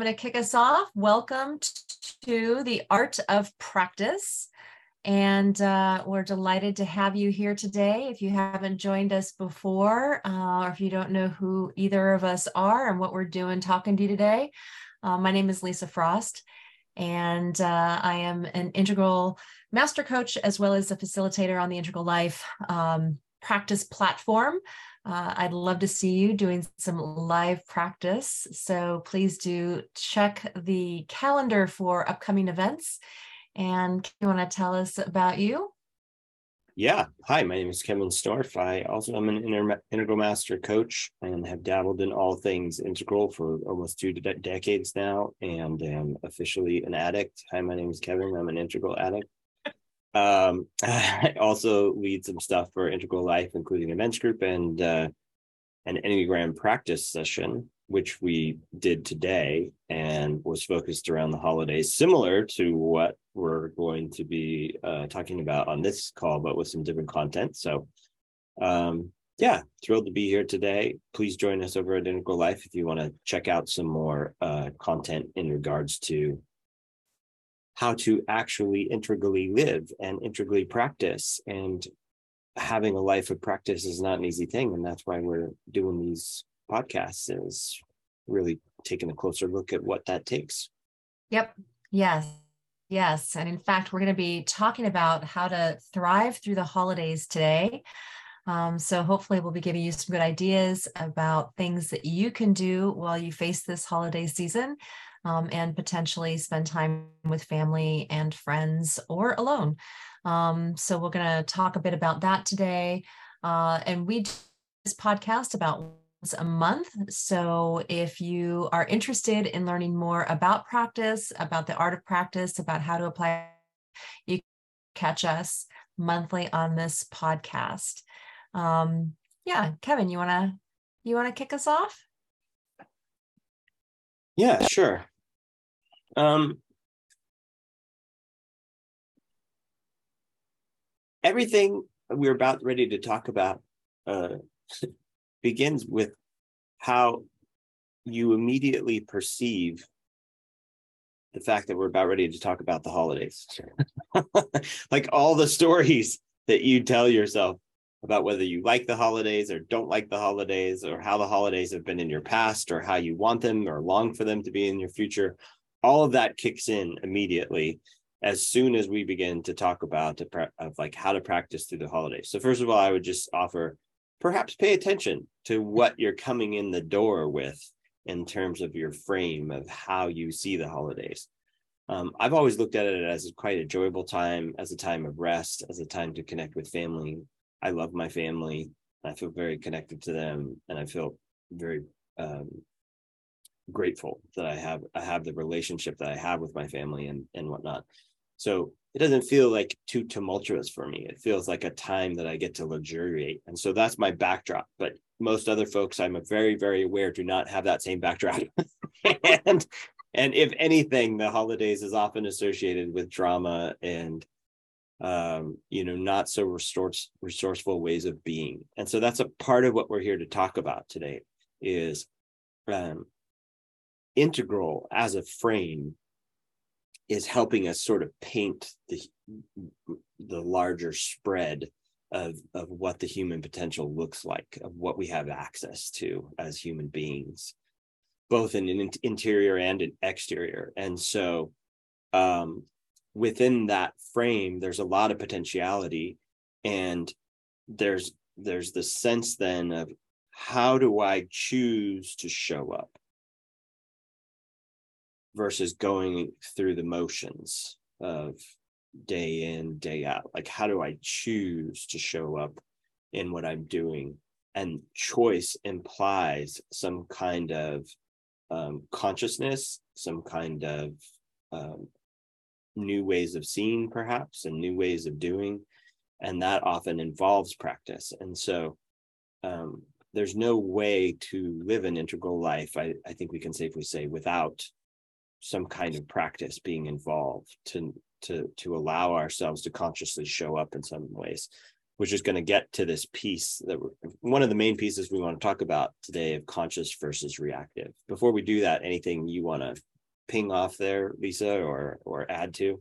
Going to kick us off. Welcome to the Art of Practice. And uh, we're delighted to have you here today. If you haven't joined us before, uh, or if you don't know who either of us are and what we're doing talking to you today, uh, my name is Lisa Frost, and uh, I am an integral master coach as well as a facilitator on the Integral Life um, practice platform. Uh, I'd love to see you doing some live practice. So please do check the calendar for upcoming events. And you want to tell us about you? Yeah. Hi, my name is Kevin Storff. I also am an inter- integral master coach and have dabbled in all things integral for almost two de- decades now and am officially an addict. Hi, my name is Kevin. I'm an integral addict. Um, I also lead some stuff for Integral Life, including a men's group and uh, an Enneagram practice session, which we did today and was focused around the holidays, similar to what we're going to be uh, talking about on this call, but with some different content. So, um, yeah, thrilled to be here today. Please join us over at Integral Life if you want to check out some more uh, content in regards to how to actually integrally live and integrally practice. And having a life of practice is not an easy thing. And that's why we're doing these podcasts is really taking a closer look at what that takes. Yep. Yes. Yes. And in fact, we're going to be talking about how to thrive through the holidays today. Um, so hopefully, we'll be giving you some good ideas about things that you can do while you face this holiday season um, and potentially spend time with family and friends or alone. Um, so we're going to talk a bit about that today. Uh, and we do this podcast about once a month. So if you are interested in learning more about practice, about the art of practice, about how to apply, you catch us monthly on this podcast. Um, yeah, Kevin, you wanna you wanna kick us off? Yeah, sure. Um, everything we're about ready to talk about uh, begins with how you immediately perceive the fact that we're about ready to talk about the holidays. like all the stories that you tell yourself about whether you like the holidays or don't like the holidays or how the holidays have been in your past or how you want them or long for them to be in your future all of that kicks in immediately as soon as we begin to talk about of like how to practice through the holidays. So first of all, I would just offer perhaps pay attention to what you're coming in the door with in terms of your frame of how you see the holidays. Um, I've always looked at it as quite a enjoyable time, as a time of rest, as a time to connect with family. I love my family. I feel very connected to them, and I feel very um, grateful that I have I have the relationship that I have with my family and and whatnot. So it doesn't feel like too tumultuous for me. It feels like a time that I get to luxuriate. And so that's my backdrop. But most other folks I'm very, very aware do not have that same backdrop. and and if anything, the holidays is often associated with drama and um, you know, not so resource, resourceful ways of being. And so that's a part of what we're here to talk about today is um, integral as a frame is helping us sort of paint the the larger spread of of what the human potential looks like of what we have access to as human beings both in an interior and an exterior. And so um, within that frame there's a lot of potentiality and there's there's the sense then of how do i choose to show up versus going through the motions of day in day out? Like how do i choose to show up in what i'm doing? And choice implies some kind of um, consciousness some kind of um, new ways of seeing perhaps and new ways of doing. And that often involves practice. And so um, there's no way to live an integral life I, I think we can safely say without some kind of practice being involved to to to allow ourselves to consciously show up in some ways which is going to get to this piece that one of the main pieces we want to talk about today of conscious versus reactive before we do that anything you want to ping off there, Lisa, or or add to?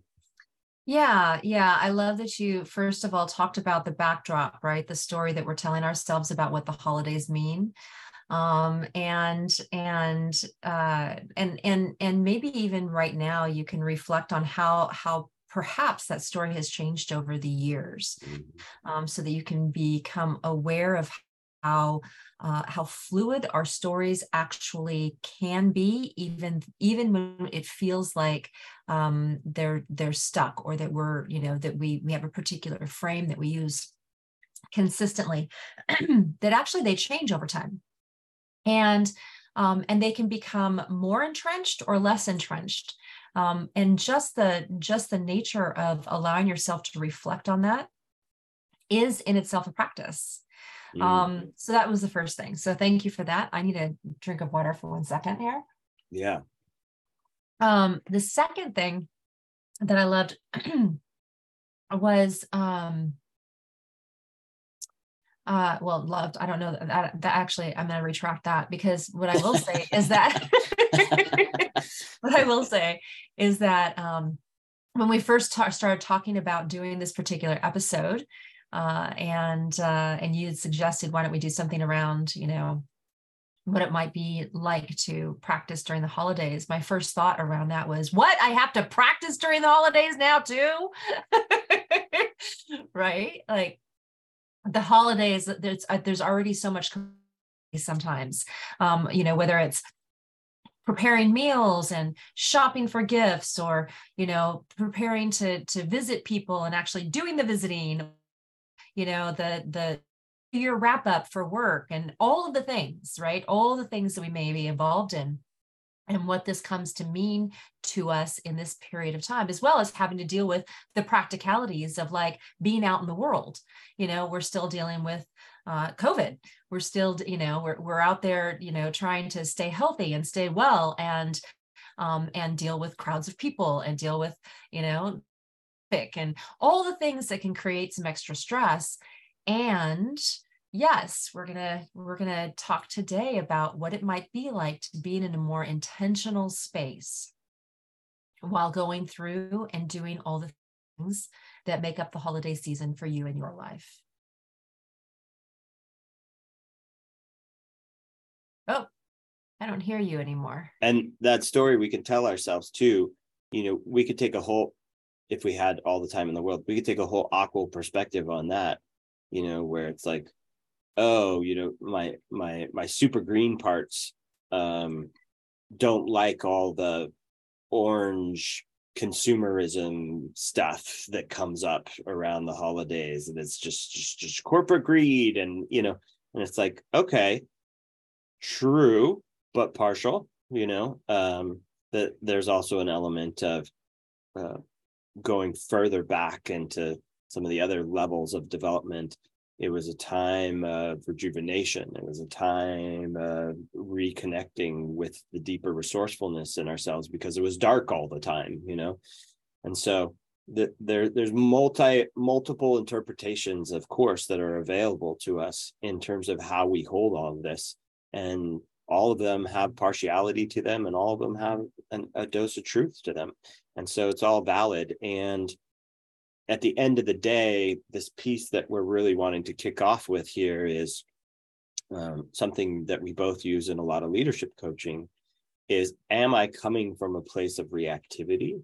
Yeah, yeah. I love that you first of all talked about the backdrop, right? The story that we're telling ourselves about what the holidays mean. Um, and and uh, and and and maybe even right now you can reflect on how how perhaps that story has changed over the years mm-hmm. um, so that you can become aware of how uh, how fluid our stories actually can be even even when it feels like um, they're they're stuck or that we're you know that we we have a particular frame that we use consistently that actually they change over time and um, and they can become more entrenched or less entrenched. Um, and just the just the nature of allowing yourself to reflect on that is in itself a practice. Mm. um, so that was the first thing. So thank you for that. I need a drink of water for one second here. Yeah. Um, the second thing that i loved was um, uh, well, loved. I don't know that, that, that actually I'm going to retract that because what I will say is that what I will say is that um, when we first ta- started talking about doing this particular episode, uh, and uh, and you had suggested why don't we do something around you know what it might be like to practice during the holidays. My first thought around that was, what I have to practice during the holidays now too, right? Like the holidays there's uh, there's already so much sometimes um you know whether it's preparing meals and shopping for gifts or you know preparing to to visit people and actually doing the visiting you know the the year wrap up for work and all of the things right? All the things that we may be involved in and what this comes to mean to us in this period of time, as well as having to deal with the practicalities of like being out in the world. You know, we're still dealing with uh, COVID. We're still, you know, we're, we're out there, you know, trying to stay healthy and stay well and um, and deal with crowds of people and deal with, you know, and all the things that can create some extra stress. And yes we're gonna we're gonna talk today about what it might be like to be in a more intentional space while going through and doing all the things that make up the holiday season for you in your life. Oh i don't hear you anymore. And that story we can tell ourselves too you know we could take a whole if we had all the time in the world we could take a whole aqua perspective on that you know where it's like oh you know my my my super green parts um don't like all the orange consumerism stuff that comes up around the holidays and it's just just just corporate greed and you know and it's like okay true but partial you know um that there's also an element of uh, going further back into some of the other levels of development it was a time of rejuvenation. It was a time of reconnecting with the deeper resourcefulness in ourselves because it was dark all the time, you know? And so the, there, there's multi multiple interpretations, of course, that are available to us in terms of how we hold all of this. And all of them have partiality to them and all of them have an, a dose of truth to them. And so it's all valid. And at the end of the day, this piece that we're really wanting to kick off with here is um, something that we both use in a lot of leadership coaching is am I coming from a place of reactivity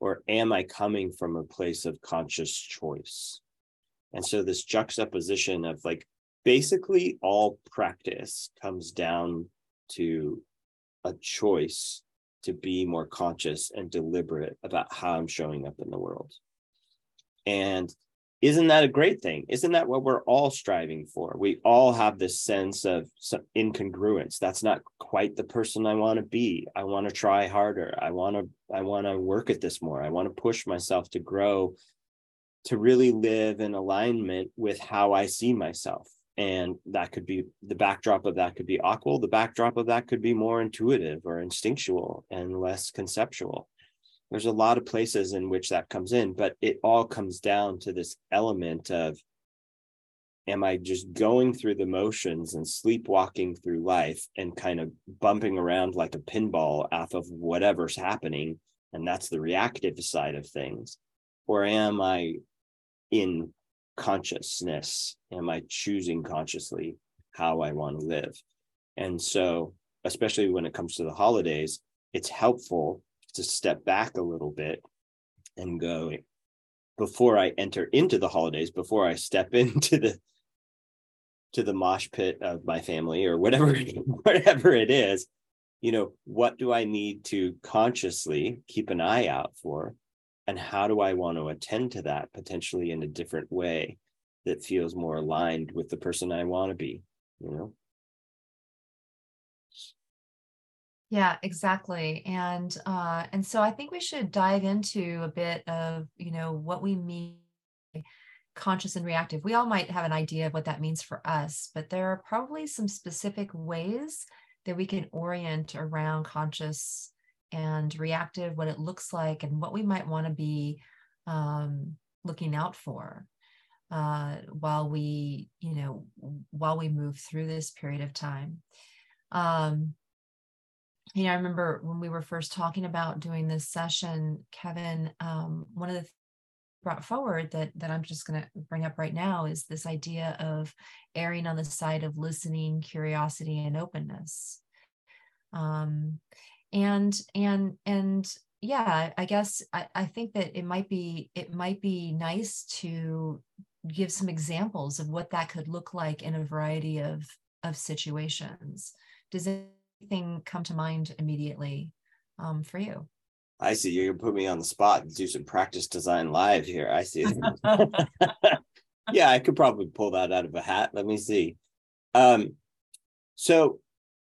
or am I coming from a place of conscious choice? And so this juxtaposition of like basically all practice comes down to a choice to be more conscious and deliberate about how I'm showing up in the world. And isn't that a great thing? Isn't that what we're all striving for? We all have this sense of incongruence. That's not quite the person I want to be. I want to try harder. I want to I want to work at this more. I want to push myself to grow to really live in alignment with how I see myself. And that could be the backdrop of that could be aqua. The backdrop of that could be more intuitive or instinctual and less conceptual there's a lot of places in which that comes in but it all comes down to this element of am I just going through the motions and sleepwalking through life and kind of bumping around like a pinball off of whatever's happening? And that's the reactive side of things. Or am I in consciousness? Am I choosing consciously how I want to live? And so, especially when it comes to the holidays, it's helpful to step back a little bit and go before I enter into the holidays, before I step into the to the mosh pit of my family or whatever whatever it is you know what do i need to consciously keep an eye out for? And how do i want to attend to that potentially in a different way that feels more aligned with the person i want to be you know yeah exactly and uh and so i think we should dive into a bit of you know what we mean conscious and reactive. We all might have an idea of what that means for us, but there are probably some specific ways that we can orient around conscious and reactive, what it looks like, and what we might want to be um, looking out for uh, while we, you know, while we move through this period of time. Um, you know, I remember when we were first talking about doing this session, Kevin, um, one of the brought forward that that I'm just going to bring up right now is this idea of erring on the side of listening, curiosity, and openness. Um, and and and yeah, I guess I, I think that it might be it might be nice to give some examples of what that could look like in a variety of of situations. Does anything come to mind immediately um, for you? I see you're gonna put me on the spot and do some practice design live here. I see. yeah, I could probably pull that out of a hat. Let me see. Um, so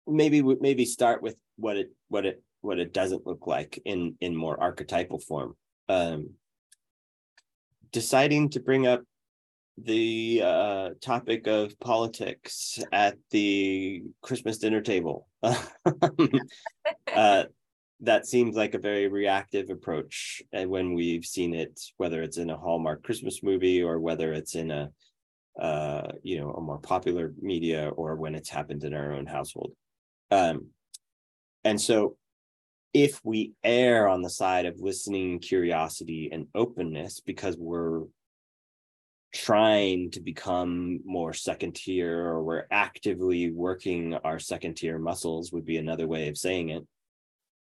maybe maybe start with what it what it what it doesn't look like in in more archetypal form. Um, deciding to bring up the uh, topic of politics at the Christmas dinner table. uh, that seems like a very reactive approach and when we've seen it whether it's in a hallmark christmas movie or whether it's in a uh, you know a more popular media or when it's happened in our own household um, and so if we err on the side of listening curiosity and openness because we're trying to become more second tier or we're actively working our second tier muscles would be another way of saying it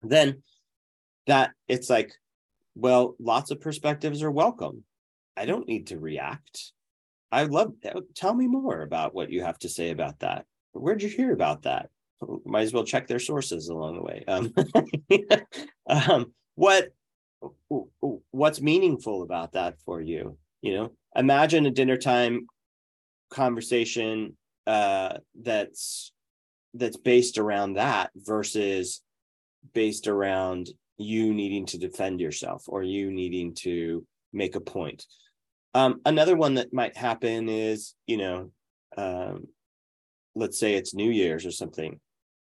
then that it's like, well, lots of perspectives are welcome. I don't need to react. I love tell me more about what you have to say about that. Where'd you hear about that? Might as well check their sources along the way. Um, um, what what's meaningful about that for you? You know, imagine a dinner time conversation uh, that's that's based around that versus based around you needing to defend yourself or you needing to make a point. Um, another one that might happen is, you know, um, let's say it's New Year's or something,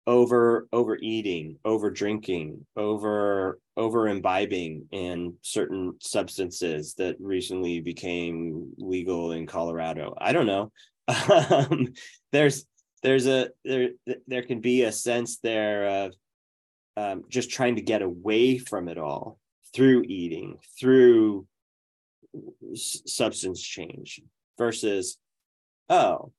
over overeating, over drinking, over over imbibing in certain substances that recently became legal in Colorado. I don't know. Um, there's there's a there there can be a sense there of um, just trying to get away from it all through eating, through s- substance change, versus, oh,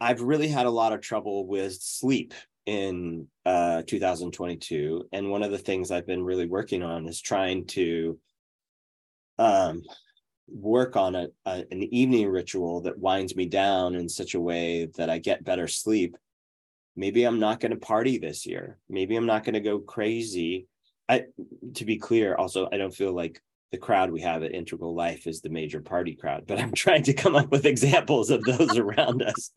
I've really had a lot of trouble with sleep in uh, 2022. And one of the things I've been really working on is trying to um, work on a, a, an evening ritual that winds me down in such a way that I get better sleep. Maybe i'm not going to party this year. Maybe i'm not going to go crazy. I to be clear also i don't feel like the crowd we have at integral life is the major party crowd but i'm trying to come up with examples of those around us.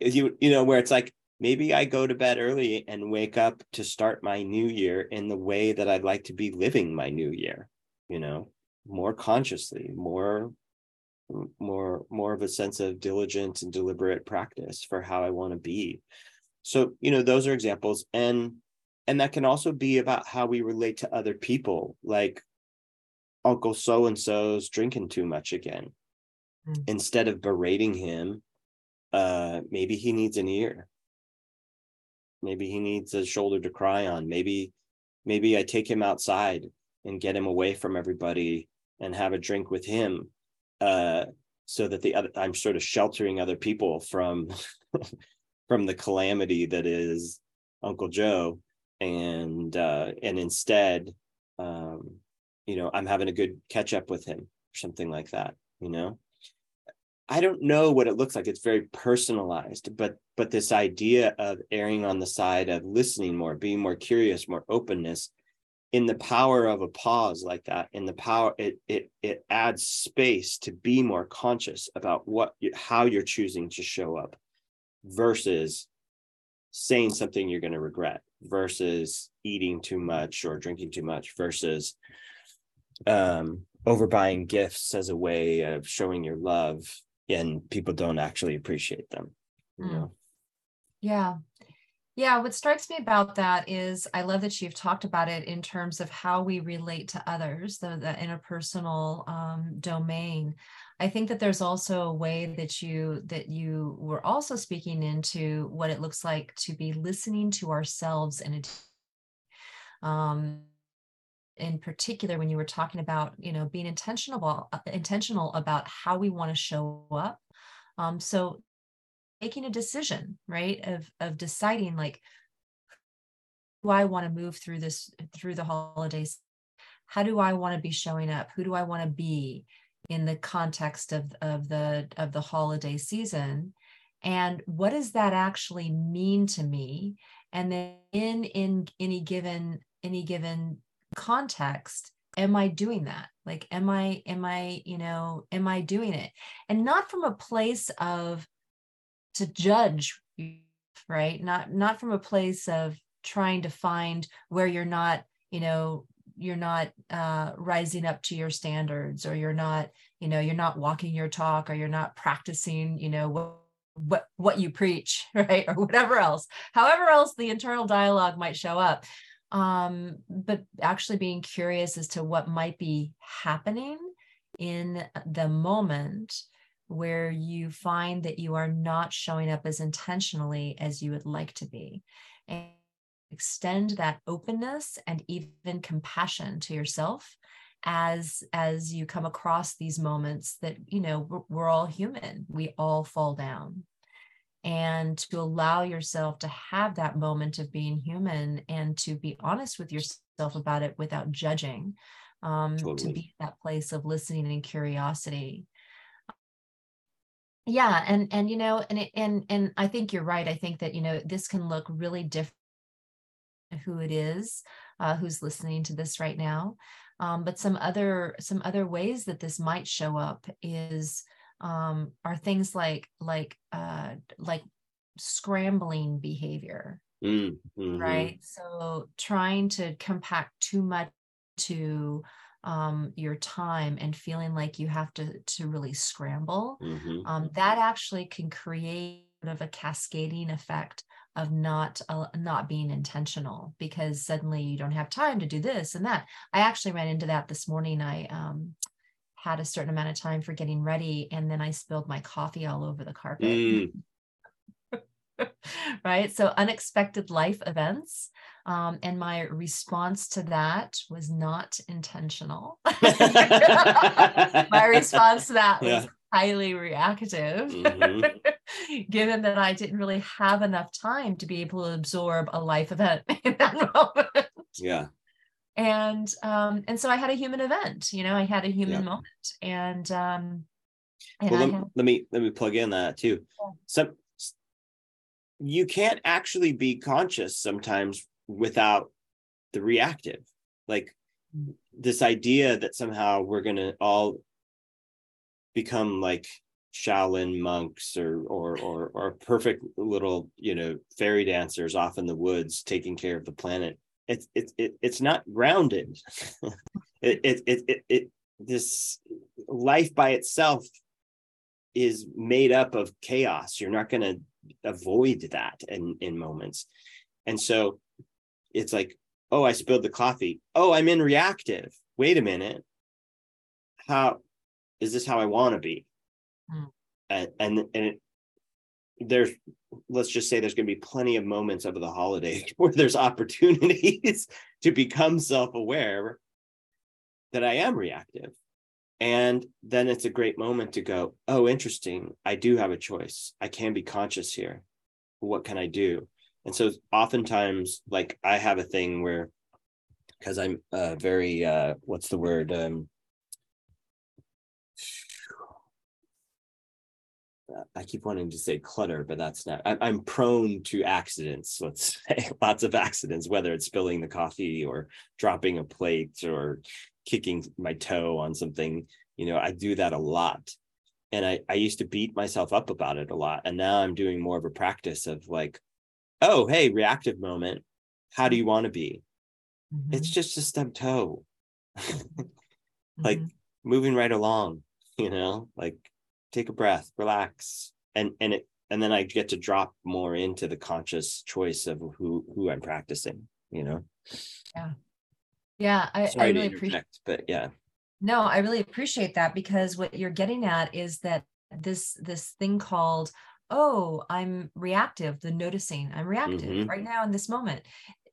You you know where it's like maybe i go to bed early and wake up to start my new year in the way that i'd like to be living my new year you know more consciously more more more of a sense of diligent and deliberate practice for how i want to be so you know those are examples and and that can also be about how we relate to other people like uncle so and so's drinking too much again mm. instead of berating him uh maybe he needs an ear maybe he needs a shoulder to cry on. Maybe maybe i take him outside and get him away from everybody and have a drink with him uh so that the other i'm sort of sheltering other people from from the calamity that is uncle joe. And uh and instead um you know i'm having a good catch up with him or something like that you know i don't know what it looks like. It's very personalized but but this idea of erring on the side of listening more being more curious more openness in the power of a pause like that in the power it it it adds space to be more conscious about what how you're choosing to show up versus saying something you're going to regret versus eating too much or drinking too much versus um overbuying gifts as a way of showing your love and people don't actually appreciate them you mm. know yeah yeah, what strikes me about that is I love that you've talked about it in terms of how we relate to others, the, the interpersonal um, domain. I think that there's also a way that you that you were also speaking into what it looks like to be listening to ourselves and um, in particular when you were talking about you know being intentional uh, intentional about how we want to show up um, so making a decision right of of deciding like do i want to move through this through the holidays? How do i want to be showing up? Who do i want to be in the context of of the of the holiday season? And what does that actually mean to me? And then in in any given any given context am i doing that? Like am i am i you know am i doing it? And not from a place of to judge right? Not not from a place of trying to find where you're not you know you're not uh, rising up to your standards or you're not you know you're not walking your talk or you're not practicing you know what what what you preach right? Or whatever else. However else the internal dialogue might show up um but actually being curious as to what might be happening in the moment where you find that you are not showing up as intentionally as you would like to be. And extend that openness and even compassion to yourself as as you come across these moments that you know we're, we're all human we all fall down and to allow yourself to have that moment of being human and to be honest with yourself about it without judging um, totally. to be that place of listening and curiosity. Yeah and and you know and it, and and i think you're right. I think that you know this can look really different who it is uh, who's listening to this right now. Um, but some other some other ways that this might show up is um, are things like like uh, like scrambling behavior mm, mm-hmm. right so trying to compact too much to um, your time and feeling like you have to to really scramble mm-hmm. um, that actually can create sort of a cascading effect of not uh, not being intentional because suddenly you don't have time to do this and that i actually ran into that this morning i um, had a certain amount of time for getting ready and then i spilled my coffee all over the carpet mm. right so unexpected life events um, and my response to that was not intentional. my response to that yeah. was highly reactive, mm-hmm. given that I didn't really have enough time to be able to absorb a life event in that moment. Yeah. And um, and so I had a human event, you know, I had a human yeah. moment. And um and well, let, had... let, me let me plug in that too. Yeah. Some you can't actually be conscious sometimes without the reactive like this idea that somehow we're going to all become like Shaolin monks or or or or perfect little you know fairy dancers off in the woods taking care of the planet. It's it's it, it's not grounded. it, it it it it this life by itself is made up of chaos. You're not going to avoid that in in moments, and so it's like, oh, I spilled the coffee. Oh, I'm in reactive. Wait a minute. How is this how I want to be? mm. and and, and it, there's let's just say there's going to be plenty of moments over the holiday where there's opportunities to become self-aware that I am reactive. And then it's a great moment to go, oh, interesting. I do have a choice. I can be conscious here. What can I do? And so oftentimes, like I have a thing where, because I'm uh, very, uh, what's the word? Um, I keep wanting to say clutter, but that's not. I, am prone to accidents. Let's say lots of accidents, whether it's spilling the coffee or dropping a plate or kicking my toe on something. You know, I do that a lot, and I I used to beat myself up about it a lot, and now I'm doing more of a practice of like, oh hey, reactive moment. How do you want to be? Mm-hmm. It's just a stub toe, like mm-hmm. moving right along. You know, like take a breath, relax, and and it and then I get to drop more into the conscious choice of who who I'm practicing. You know. Yeah. Yeah, I, Sorry I really appreciate. But yeah. No, I really appreciate that because what you're getting at is that this this thing called oh i'm reactive the noticing i'm reactive mm-hmm. right now in this moment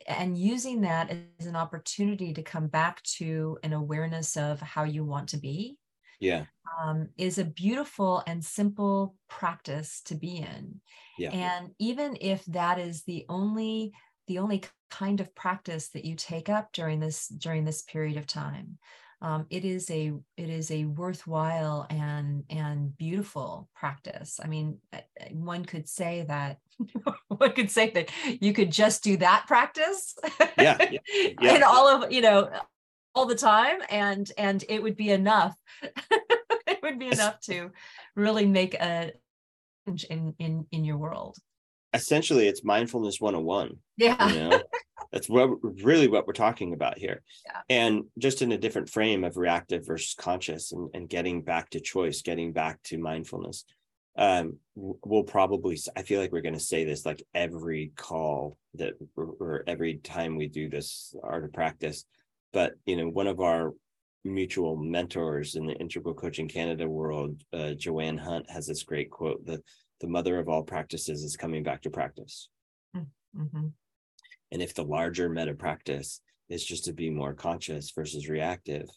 and using that as an opportunity to come back to an awareness of how you want to be yeah um, is a beautiful and simple practice to be in yeah. and even if that is the only the only kind of practice that you take up during this during this period of time um, it is a it is a worthwhile and and beautiful practice i mean one could say that one could say that you could just do that practice yeah, yeah, yeah. and all of you know all the time and and it would be enough. It would be enough to really make a change in in in your world. Essentially it's mindfulness 101 yeah. you know? That's what really what we're talking about here. Yeah. and just in a different frame of reactive versus conscious and, and getting back to choice getting back to mindfulness. Um we'll probably i feel like we're going to say this like every call that or every time we do this art of practice but you know one of our mutual mentors in the integral coaching canada world uh, joanne hunt has this great quote the the mother of all practices is coming back to practice mm-hmm. and if the larger meta practice is just to be more conscious versus reactive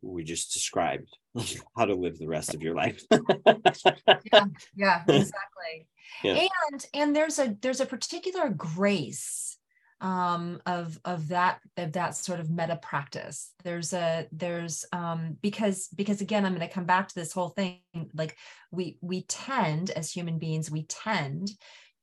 we just described how to live the rest of your life yeah yeah exactly yeah. and and there's a there's a particular grace um, of of that of that sort of meta practice. There's a there's um, because because again, I'm going to come back to this whole thing. Like we we tend as human beings, we tend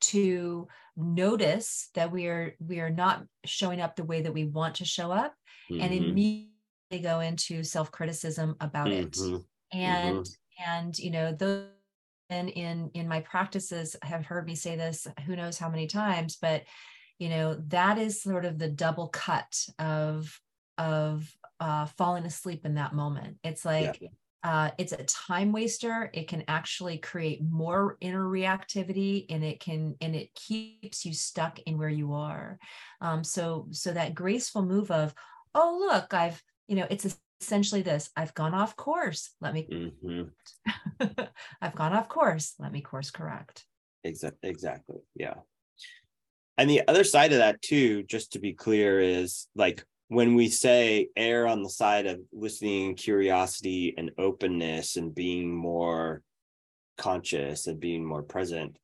to notice that we are we are not showing up the way that we want to show up, mm-hmm. and immediately go into self criticism about mm-hmm. it. And mm-hmm. and you know those and in in my practices have heard me say this who knows how many times but you know that is sort of the double cut of of uh, falling asleep in that moment. It's like yeah. uh, it's a time waster. It can actually create more inner reactivity and it can and it keeps you stuck in where you are. Um, so so that graceful move of oh look i've you know it's essentially this i've gone off course. Let me mm-hmm. i've gone off course. Let me course correct. Exactly exactly. Yeah and the other side of that too just to be clear is like when we say err on the side of listening curiosity and openness and being more conscious and being more present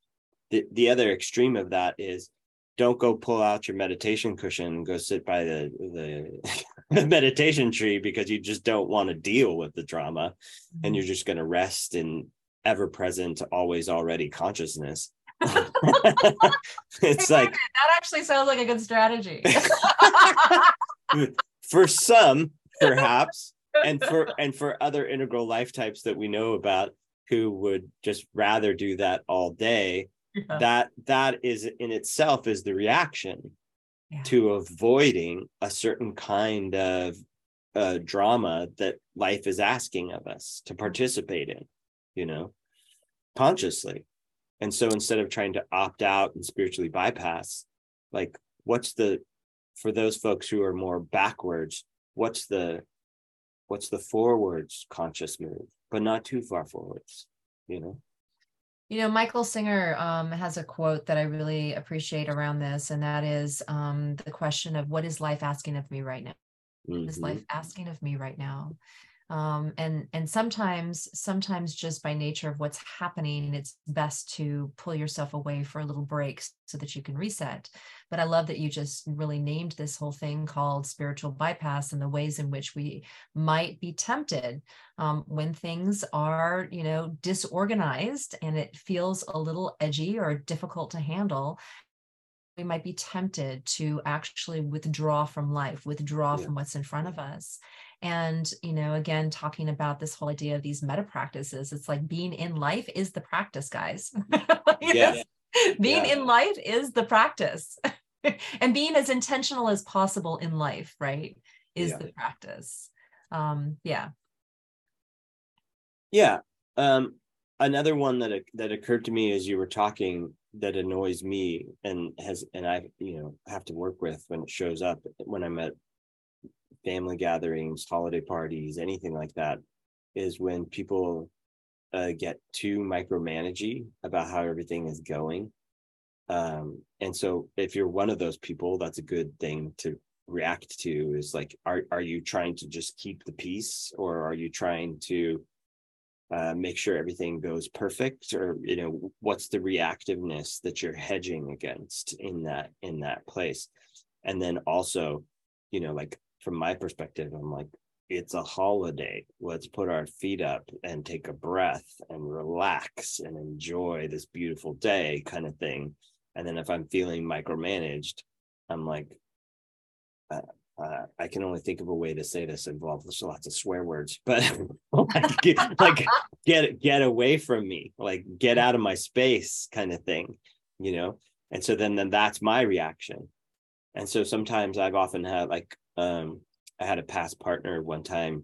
the, the other extreme of that is don't go pull out your meditation cushion and go sit by the the meditation tree because you just don't want to deal with the drama mm-hmm. and you're just going to rest in ever present always already consciousness it's like that actually sounds like a good strategy. for some, perhaps, and for and for other integral life types that we know about who would just rather do that all day, yeah. that that is in itself is the reaction yeah. to avoiding a certain kind of uh, drama that life is asking of us to participate in, you know, consciously. And so instead of trying to opt out and spiritually bypass, like what's the for those folks who are more backwards, what's the what's the forwards conscious move, but not too far forwards, you know? You know, Michael Singer um, has a quote that I really appreciate around this, and that is um, the question of what is life asking of me right now? Mm-hmm. Is life asking of me right now? Um, and and sometimes sometimes just by nature of what's happening it's best to pull yourself away for a little break so that you can reset but i love that you just really named this whole thing called spiritual bypass and the ways in which we might be tempted um, when things are you know disorganized and it feels a little edgy or difficult to handle we might be tempted to actually withdraw from life, withdraw yeah. from what's in front of us. And, you know, again, talking about this whole idea of these meta practices, it's like being in life is the practice, guys. yeah. being yeah. in life is the practice. and being as intentional as possible in life, right, is yeah. the practice. Um, yeah. Yeah. Um, another one that that occurred to me as you were talking that annoys me and has and I you know have to work with when it shows up when I'm at family gatherings, holiday parties, anything like that, is when people uh, get too micromanagey about how everything is going. Um, and so if you're one of those people, that's a good thing to react to is like, are, are you trying to just keep the peace or are you trying to uh, make sure everything goes perfect or you know what's the reactiveness that you're hedging against in that in that place and then also you know like from my perspective i'm like it's a holiday let's put our feet up and take a breath and relax and enjoy this beautiful day kind of thing and then if i'm feeling micromanaged i'm like uh, uh, I can only think of a way to say this involves lots of swear words, but like, get, like get get away from me, like get out of my space, kind of thing, you know. And so then then that's my reaction. And so sometimes I've often had like um I had a past partner one time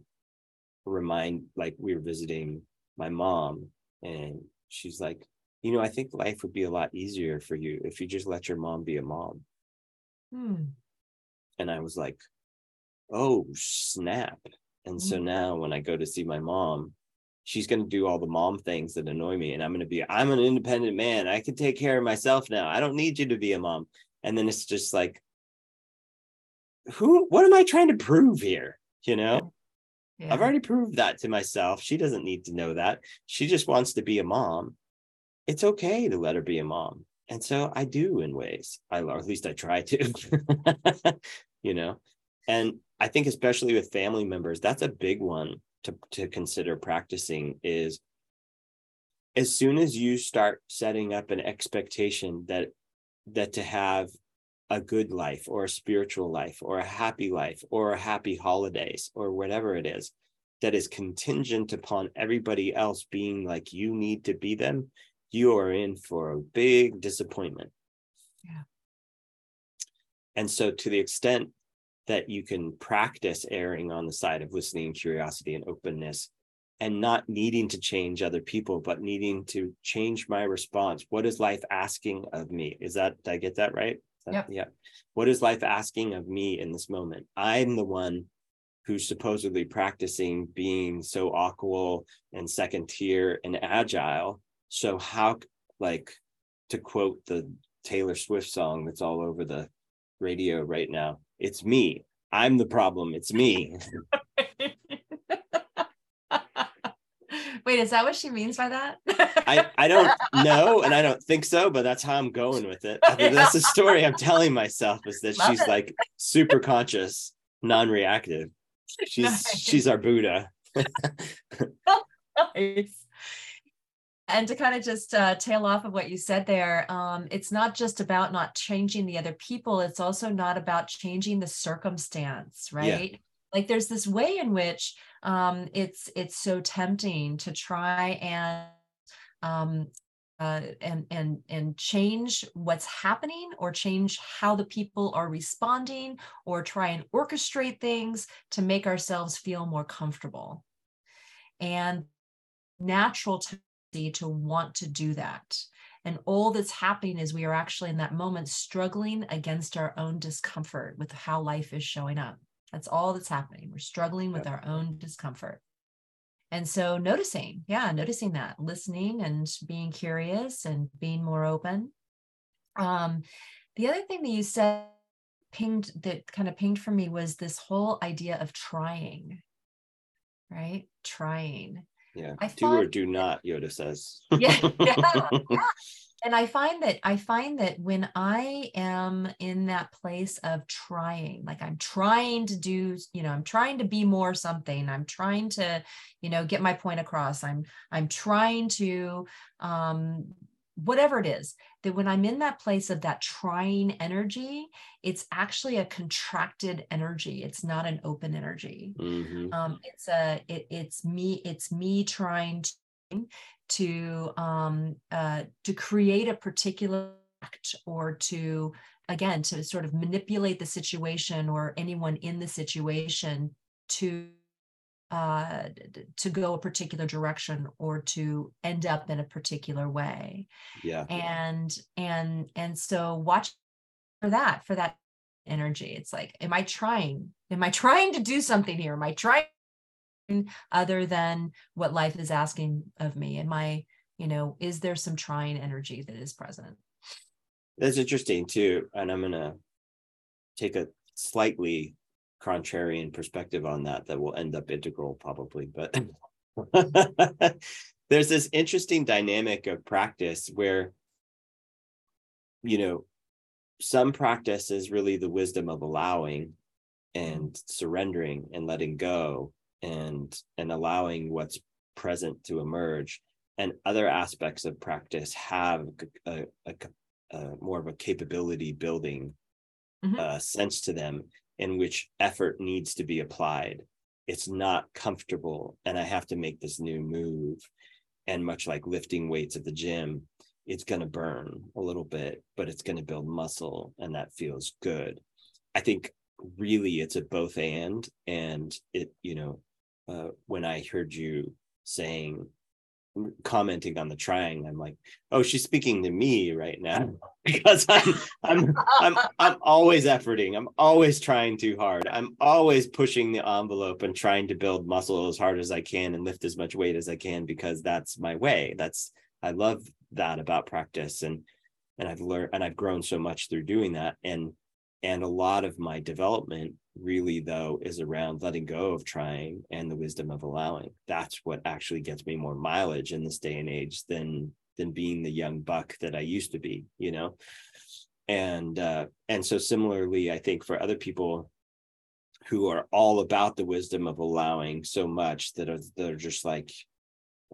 remind like we were visiting my mom and she's like, you know, I think life would be a lot easier for you if you just let your mom be a mom. Hmm. And I was like, oh, snap. And mm-hmm. so mm. now when I go to see my mom, she's going to do all the mom things that annoy me. And I'm going to be, I'm an independent man. I can take care of myself now. I don't need you to be a mom. And then it's just like, who, what am I trying to prove here? You know? Yeah. I've already proved that to myself. She doesn't need to know that. She just wants to be a mom. It's okay to let her be a mom. And so I do in ways, I or at least I try to, you know. And I think especially with family members, that's a big one to, to consider practicing is as soon as you start setting up an expectation that that to have a good life or a spiritual life or a happy life or a happy holidays or whatever it is that is contingent upon everybody else being like you need to be them you are in for a big disappointment. Yeah. And so, to the extent that you can practice erring on the side of listening, curiosity, and openness, and not needing to change other people, but needing to change my response. What is life asking of me? Is that, did I get that right? Yep. Yeah. What is life asking of me in this moment? I'm the one who's supposedly practicing being so awkward and second tier and agile so how like to quote the Taylor Swift song that's all over the radio right now, it's me. I'm the problem. It's me. Wait, is that what she means by that? I, I don't know, and I don't think so, but that's how I'm going with it. That's the story I'm telling myself is that Love she's it. like super conscious, non-reactive. She's nice. she's our Buddha. nice and to kind of just uh, tail off of what you said there, um, it's not just about not changing the other people, it's also not about changing the circumstance, right? Yeah. Like there's this way in which um, it's it's so tempting to try and um, uh, and and and change what's happening or change how the people are responding or try and orchestrate things to make ourselves feel more comfortable and natural tendency to want to do that. And all that's happening is we are actually in that moment struggling against our own discomfort with how life is showing up. That's all that's happening. We're struggling with our own discomfort. And so noticing, yeah, noticing that, listening and being curious and being more open. Um, the other thing that you said pinged that kind of pinged for me was this whole idea of trying, right? Trying. Yeah. I do or do not, Yoda says. yeah, yeah, yeah. And I find that I find that when I am in that place of trying, like I'm trying to do, you know, I'm trying to be more something, I'm trying to, you know, get my point across. I'm I'm trying to um whatever it is that when i'm in that place of that trying energy it's actually a contracted energy it's not an open energy mm-hmm. um, it's a it, it's me it's me trying to to um, uh, to create a particular act or to again to sort of manipulate the situation or anyone in the situation to uh, to go a particular direction or to end up in a particular way. Yeah. And and and so watch for that for that energy. It's like, am I trying? Am I trying to do something here? Am I trying other than what life is asking of me? and my you know, is there some trying energy that is present? That's interesting too. And I'm gonna take a slightly contrarian perspective on that that will end up integral probably but there's this interesting dynamic of practice where you know some practice is really the wisdom of allowing and surrendering and letting go and and allowing what's present to emerge and other aspects of practice have a, a, a more of a capability building mm-hmm. uh, sense to them in which effort needs to be applied. It's not comfortable, and I have to make this new move. And much like lifting weights at the gym, it's going to burn a little bit, but it's going to build muscle, and that feels good. I think really it's a both and. And it, you know, uh, when I heard you saying commenting on the trying i'm like oh she's speaking to me right now. Because i'm i'm i'm i'm always efforting. I'm always trying too hard. I'm always pushing the envelope and trying to build muscle as hard as i can and lift as much weight as i can because that's my way. That's i love that about practice and and i've learned and i've grown so much through doing that. And and a lot of my development really though is around letting go of trying and the wisdom of allowing. That's what actually gets me more mileage in this day and age than than being the young buck that i used to be you know? And uh and so similarly i think for other people who are all about the wisdom of allowing so much that are they're just like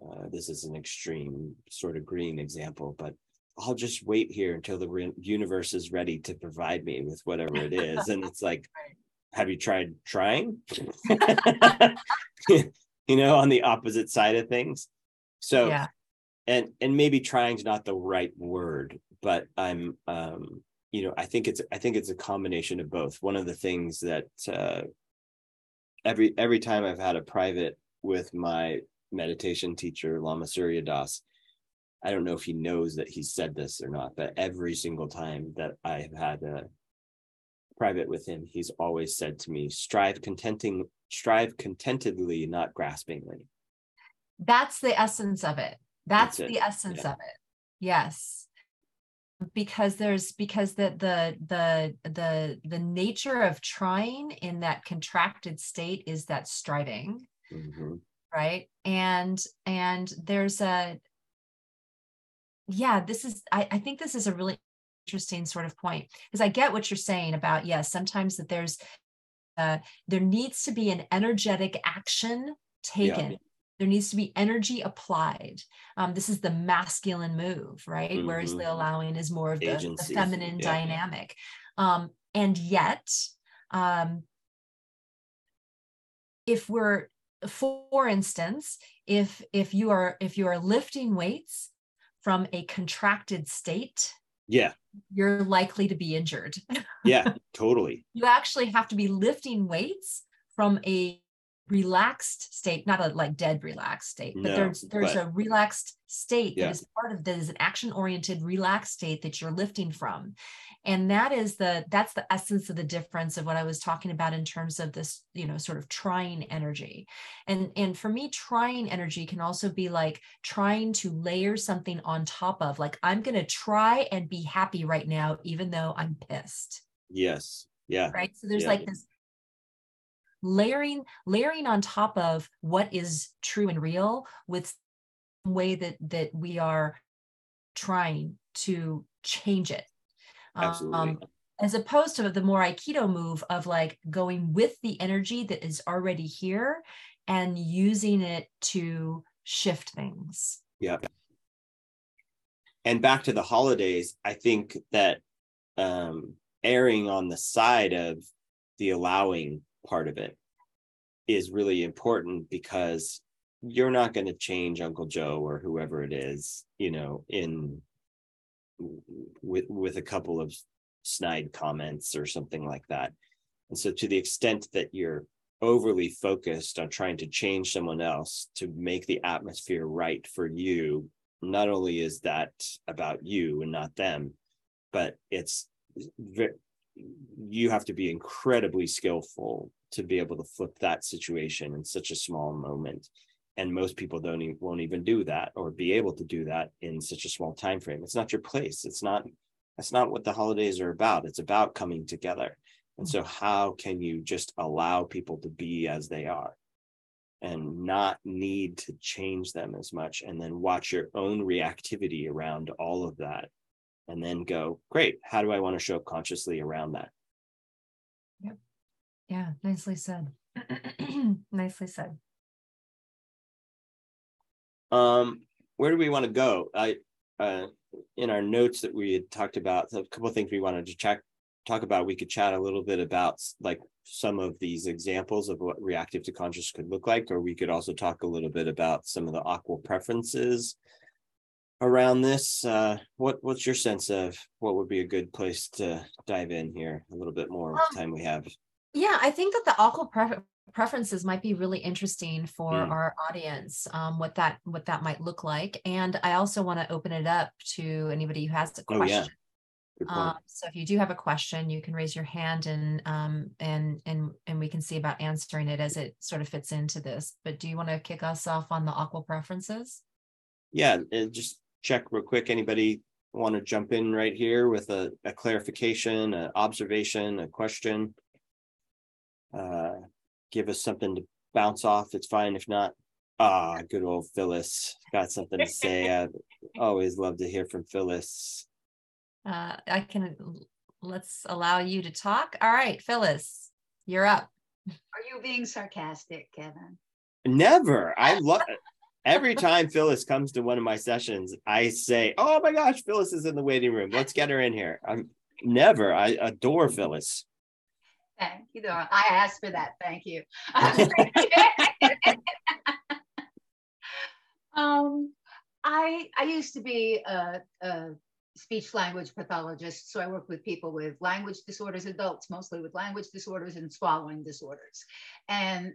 uh, this is an extreme sort of green example but I'll just wait here until the re- universe is ready to provide me with whatever it is. and it's like, have you tried trying? you know, on the opposite side of things. So, yeah. and and maybe trying's not the right word, but I'm, um, you know, I think it's I think it's a combination of both. One of the things that uh, every every time I've had a private with my meditation teacher Lama Surya Das, I don't know if he knows that he said this or not, but every single time that I've had a private with him, he's always said to me, strive contenting, strive contentedly, not graspingly. That's the essence of it. That's, That's the essence yeah. of it. Yes. Because there's because the the the the the nature of trying in that contracted state is that striving. Mm-hmm. Right. And and there's a yeah, this is I, I think this is a really interesting sort of point because I get what you're saying about yes, sometimes that there's uh, there needs to be an energetic action taken. Yeah. There needs to be energy applied. Um, this is the masculine move, right? Mm-hmm. Whereas the allowing is more of the, the feminine yeah. dynamic. Um, and yet, um, if we're, for instance, if if you are if you are lifting weights from a contracted state, yeah. You're likely to be injured. Yeah totally. You actually have to be lifting weights from a relaxed state not a like dead relaxed state but no, there's there's but, a relaxed state yeah. that is part of that is an action oriented relaxed state that you're lifting from and that is the that's the essence of the difference of what i was talking about in terms of this you know sort of trying energy. And and for me trying energy can also be like trying to layer something on top of like i'm going to try and be happy right now even though i'm pissed. Yes. Yeah. Right? So there's yeah. like this layering layering on top of what is true and real with way that that we are trying to change it absolutely. Um, as opposed to the more aikido move of like going with the energy that is already here and using it to shift things. Yeah and back to the holidays i think that um erring on the side of the allowing part of it is really important because you're not going to change uncle joe or whoever it is you know in with with a couple of snide comments or something like that. And so to the extent that you're overly focused on trying to change someone else to make the atmosphere right for you not only is that about you and not them but it's you have to be incredibly skillful to be able to flip that situation in such a small moment and most people don't even, won't even do that or be able to do that in such a small time frame. It's not your place. It's not that's not what the holidays are about. It's about coming together. And so how can you just allow people to be as they are and not need to change them as much and then watch your own reactivity around all of that and then go great. How do i want to show consciously around that? Yep. Yeah. Nicely said. Nicely said um where do we want to go i uh in our notes that we had talked about a couple of things we wanted to check talk about we could chat a little bit about like some of these examples of what reactive to conscious could look like or we could also talk a little bit about some of the AQAL preferences around this. Uh, what what's your sense of what would be a good place to dive in here a little bit more um, time we have? Yeah, I think that the AQAL pre- preferences might be really interesting for mm. our audience. Um, what that what that might look like, and I also want to open it up to anybody who has a question. Oh, yeah. Um, so if you do have a question, you can raise your hand and um, and and and we can see about answering it as it sort of fits into this. But do you want to kick us off on the AQAL preferences? Yeah, just check real quick. Anybody want to jump in right here with a, a clarification, an observation, a question? Uh, give us something to bounce off. It's fine. If not, ah, good old Phyllis got something to say. I always love to hear from Phyllis. Uh, I can let's allow you to talk. All right, Phyllis, you're up. Are you being sarcastic, Kevin? Never. I love every time Phyllis comes to one of my sessions, I say, "Oh my gosh, Phyllis is in the waiting room. Let's get her in here." I'm never. I adore Phyllis. Thank you, I asked for that. Thank you. um, I I used to be a, a speech language pathologist, so I work with people with language disorders, adults mostly with language disorders and swallowing disorders, and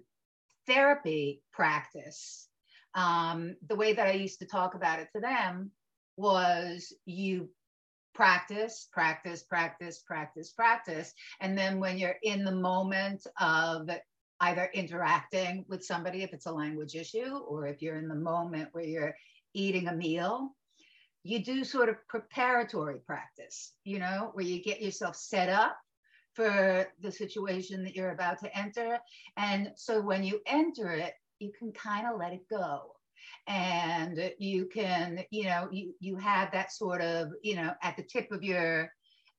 therapy practice um, the way that I used to talk about it to them was you practice, practice, practice, practice, practice. And then when you're in the moment of either interacting with somebody, if it's a language issue, or if you're in the moment where you're eating a meal, you do sort of preparatory practice, you know, where you get yourself set up for the situation that you're about to enter. And so when you enter it, you can kind of let it go and you can you know you you have that sort of you know at the tip of your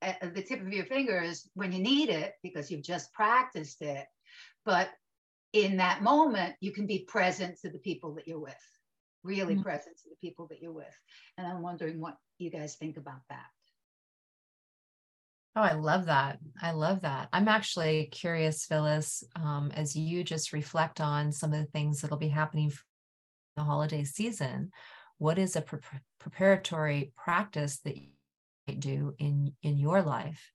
at the tip of your fingers when you need it because you've just practiced it but in that moment you can be present to the people that you're with really mm-hmm. present to the people that you're with and i'm wondering what you guys think about that Oh, I love that. I love that. I'm actually curious, Phyllis, um, as you just reflect on some of the things that'll be happening the holiday season. What is a pre- preparatory practice that you do in in your life?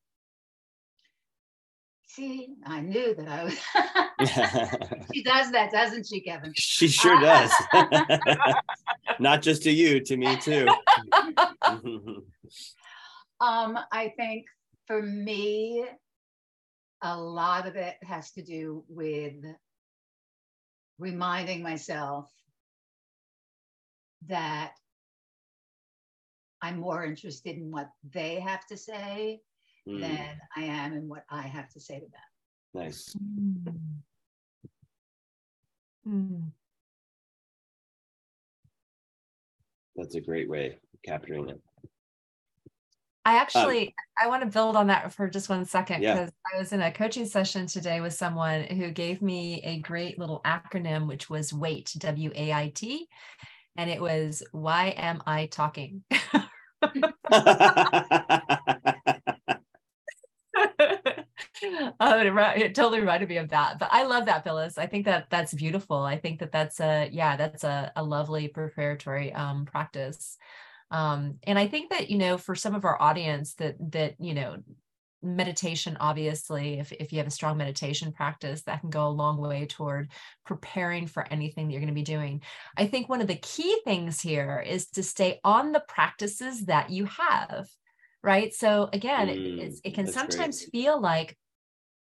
See, I knew that I was. she does that, doesn't she, Kevin? She sure does. Not just to you, to me too. um, I think for me, a lot of it has to do with reminding myself that I'm more interested in what they have to say mm. than I am in what I have to say to them. Nice. Mm. Mm. That's a great way of capturing it. I actually um, I want to build on that for just one second because yeah. I was in a coaching session today with someone who gave me a great little acronym which was WAIT W A I T and it was why am I talking? oh, it, it, totally reminded me of that. But I love that, Phyllis. I think that that's beautiful. I think that that's a yeah, that's a, a lovely preparatory um, practice. Um, and I think that you know, for some of our audience, that that you know, meditation obviously if, if you have a strong meditation practice that can go a long way toward preparing for anything that you're going to be doing i think one of the key things here is to stay on the practices that you have right so again mm, it, it, can sometimes great. feel like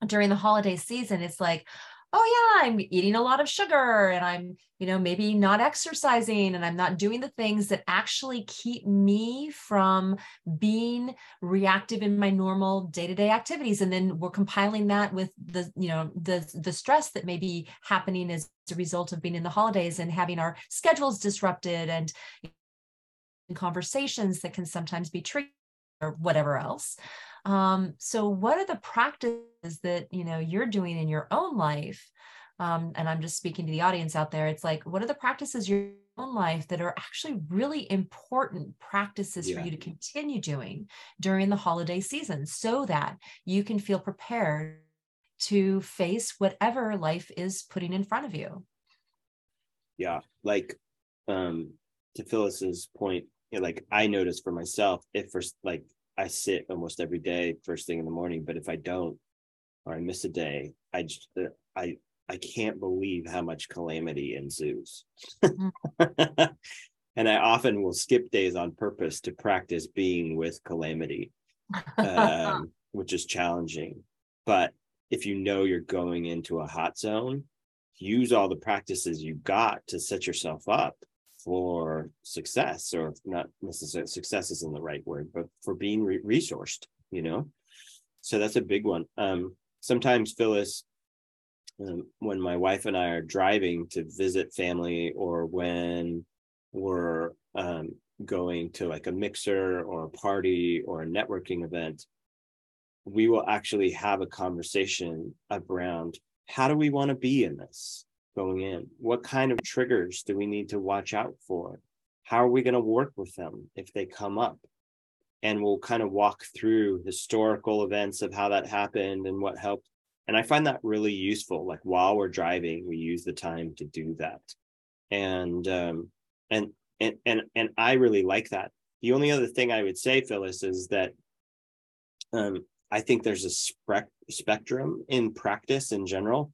during the holiday season it's like oh yeah i'm eating a lot of sugar and i'm you know maybe not exercising and i'm not doing the things that actually keep me from being reactive in my normal day-to-day activities. And then we're compiling that with the you know the the stress that may be happening as a result of being in the holidays and having our schedules disrupted and conversations that can sometimes be tricky or whatever else um, so what are the practices that you know you're doing in your own life? Um, and I'm just speaking to the audience out there. It's like, what are the practices your own life that are actually really important practices yeah. for you to continue doing during the holiday season so that you can feel prepared to face whatever life is putting in front of you. Yeah, like um to Phyllis's point, you know, like I noticed for myself, if for like I sit almost every day first thing in the morning, but if I don't or I miss a day, I just uh, I I can't believe how much calamity ensues. Mm. and I often will skip days on purpose to practice being with calamity, um, which is challenging. But if you know you're going into a hot zone, use all the practices you got to set yourself up for success or not necessarily success isn't the right word but for being re- resourced you know? So that's a big one. Um sometimes phyllis um, when my wife and i are driving to visit family or when we're um, going to like a mixer or a party or a networking event we will actually have a conversation around how do we want to be in this going in? What kind of triggers do we need to watch out for? How are we going to work with them if they come up? And we'll kind of walk through historical events of how that happened and what helped. And I find that really useful. Like while we're driving, we use the time to do that. And um, and and and and I really like that. The only other thing I would say, Phyllis, is that um, I think there's a spe- spectrum in practice in general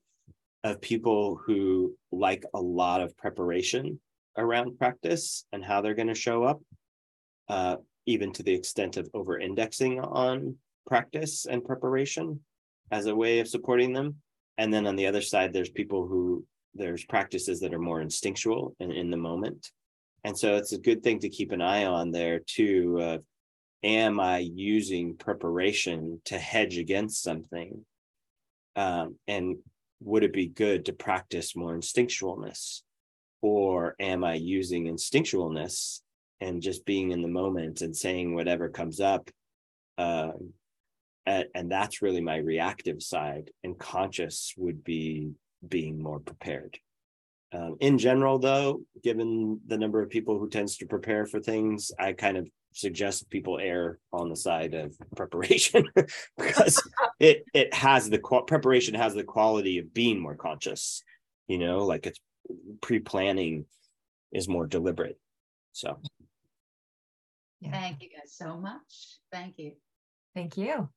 of people who like a lot of preparation around practice and how they're going to show up, uh, even to the extent of over indexing on practice and preparation as a way of supporting them. And then on the other side, there's people who there's practices that are more instinctual and in the moment. And so it's a good thing to keep an eye on there too. Am I using preparation to hedge against something? Um, and would it be good to practice more instinctualness? Or am I using instinctualness and just being in the moment and saying whatever comes up? Um, and, and that's really my reactive side. And conscious would be being more prepared. Um, in general, though, given the number of people who tends to prepare for things, I kind of suggest people err on the side of preparation because it it has the preparation has the quality of being more conscious you know like it's pre-planning is more deliberate. So. Yeah. thank you guys so much. Thank you. Thank you.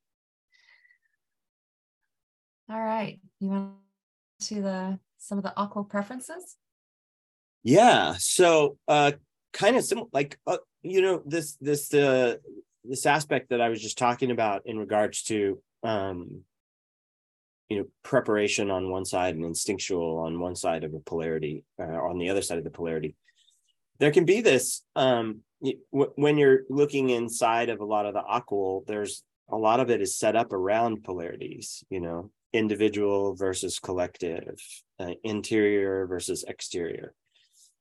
All right. You want to the some of the AQAL preferences? Yeah. So uh kind of similar like uh, you know this this uh this aspect that I was just talking about in regards to um, you know preparation on one side and instinctual on one side of a polarity uh, on the other side of the polarity there can be this um, w- when you're looking inside of a lot of the AQAL there's a lot of it is set up around polarities you know individual versus collective uh, interior versus exterior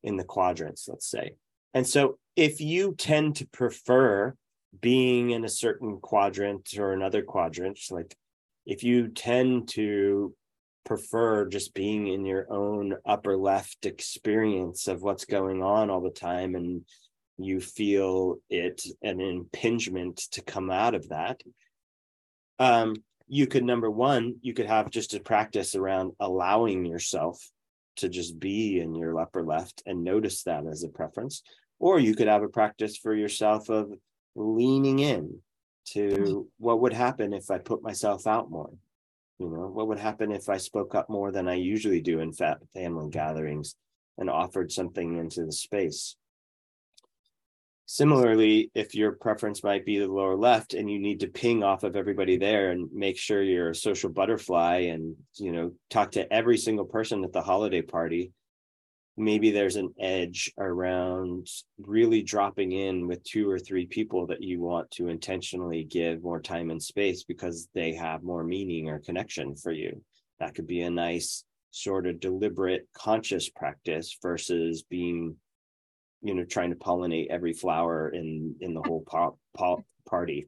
in the quadrants let's say and so if you tend to prefer being in a certain quadrant or another quadrant like if you tend to prefer just being in your own upper left experience of what's going on all the time and you feel it an impingement to come out of that um you could number one you could have just a practice around allowing yourself to just be in your upper left and notice that as a preference or you could have a practice for yourself of leaning in to what would happen if I put myself out more. You know, what would happen if I spoke up more than I usually do in family gatherings and offered something into the space? Similarly, if your preference might be the lower left and you need to ping off of everybody there and make sure you're a social butterfly and, you know, talk to every single person at the holiday party maybe there's an edge around really dropping in with two or three people that you want to intentionally give more time and space because they have more meaning or connection for you. That could be a nice sort of deliberate conscious practice versus being you know trying to pollinate every flower in in the whole po- po- party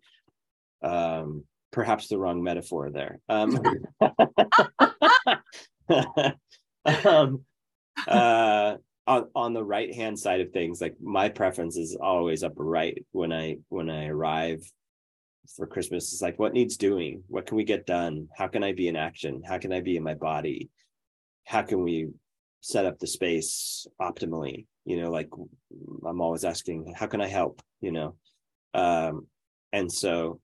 um perhaps the wrong metaphor there um, um uh on, on the right hand side of things like my preference is always upper right when i when i arrive for christmas. It's like what needs doing? What can we get done? How can i be in action? How can i be in my body? How can we set up the space optimally? You know like i'm always asking how can i help? You know? Um and so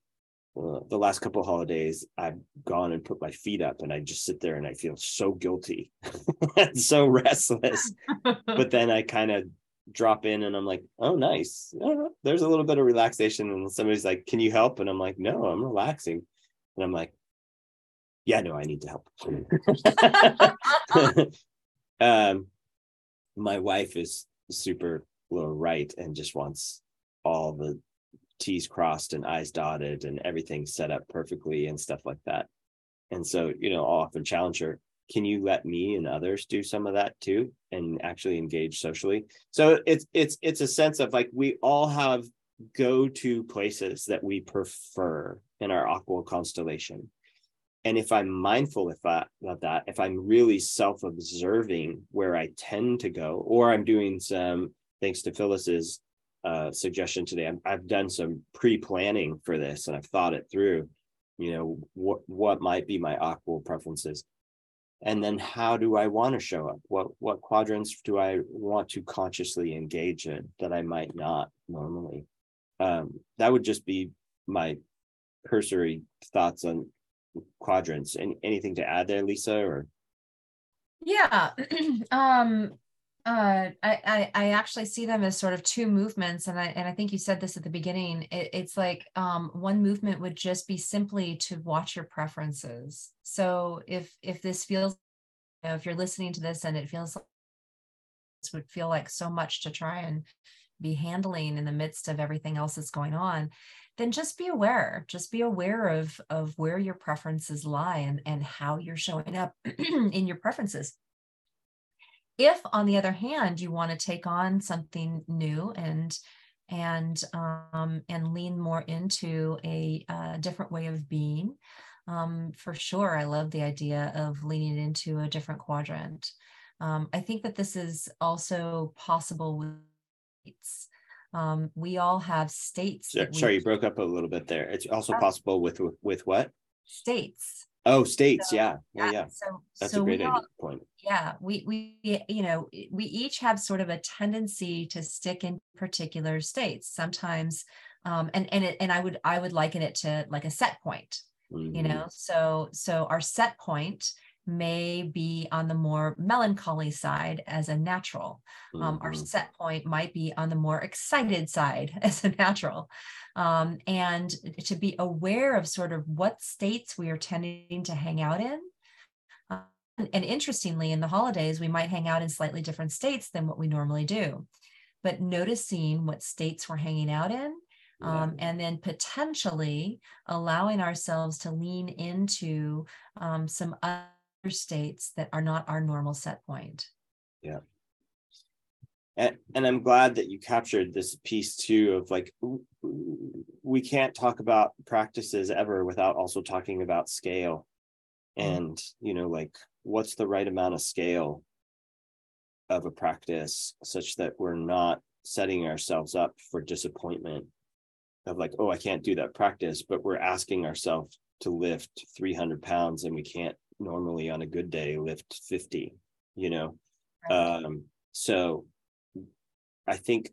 the last couple holidays I've gone and put my feet up and I just sit there and I feel so guilty and so restless. but then I kind of drop in and I'm like, oh, nice. Oh, there's a little bit of relaxation. And somebody's like, can you help? And I'm like, no, I'm relaxing. And I'm like, yeah, no, I need to help. um, my wife is super low right and just wants all the T's crossed and I's dotted and everything set up perfectly and stuff like that. And so, you know, I'll often challenge her, can you let me and others do some of that too and actually engage socially? So it's it's it's a sense of like we all have go-to places that we prefer in our AQAL constellation. And if I'm mindful of that, of that, if I'm really self-observing where I tend to go, or I'm doing some, thanks to Phyllis's uh, suggestion today. I've, I've done some pre-planning for this, and I've thought it through. You know what what might be my AQAL preferences, and then how do I want to show up? What what quadrants do I want to consciously engage in that I might not normally? Um, that would just be my cursory thoughts on quadrants. And anything to add there, Lisa? Or yeah, um, uh, I, I, I actually see them as sort of two movements, and I and I think you said this at the beginning. It, it's like um, one movement would just be simply to watch your preferences. So if if this feels, you know, if you're listening to this and it feels like this would feel like so much to try and be handling in the midst of everything else that's going on, then just be aware. Just be aware of of where your preferences lie and and how you're showing up in your preferences if on the other hand you want to take on something new and and um, and lean more into a, a different way of being um, for sure i love the idea of leaning into a different quadrant. Um, i think that this is also possible with states. Um, we all have states sorry, sorry you broke up a little bit there. It's also oh. possible with with what? States Oh, states, so, yeah, yeah, yeah. So that's so a great all, point. Yeah, we we you know we each have sort of a tendency to stick in particular states. Sometimes, um, and and it, and I would I would liken it to like a set point. Mm-hmm. You know, so so our set point may be on the more melancholy side as a natural. Um, our Mhm. set point might be on the more excited side as a natural. Um, and to be aware of sort of what states we are tending to hang out in. Uh, and interestingly, in the holidays, we might hang out in slightly different states than what we normally do. But noticing what states we're hanging out in um, and then potentially allowing ourselves to lean into um, some other states that are not our normal set point. Yeah. And, and i'm glad that you captured this piece too of like we can't talk about practices ever without also talking about scale Mm. and you know like what's the right amount of scale of a practice such that we're not setting ourselves up for disappointment of like oh i can't do that practice but we're asking ourselves to lift 300 pounds and we can't normally on a good day lift 50 you know? Um so i think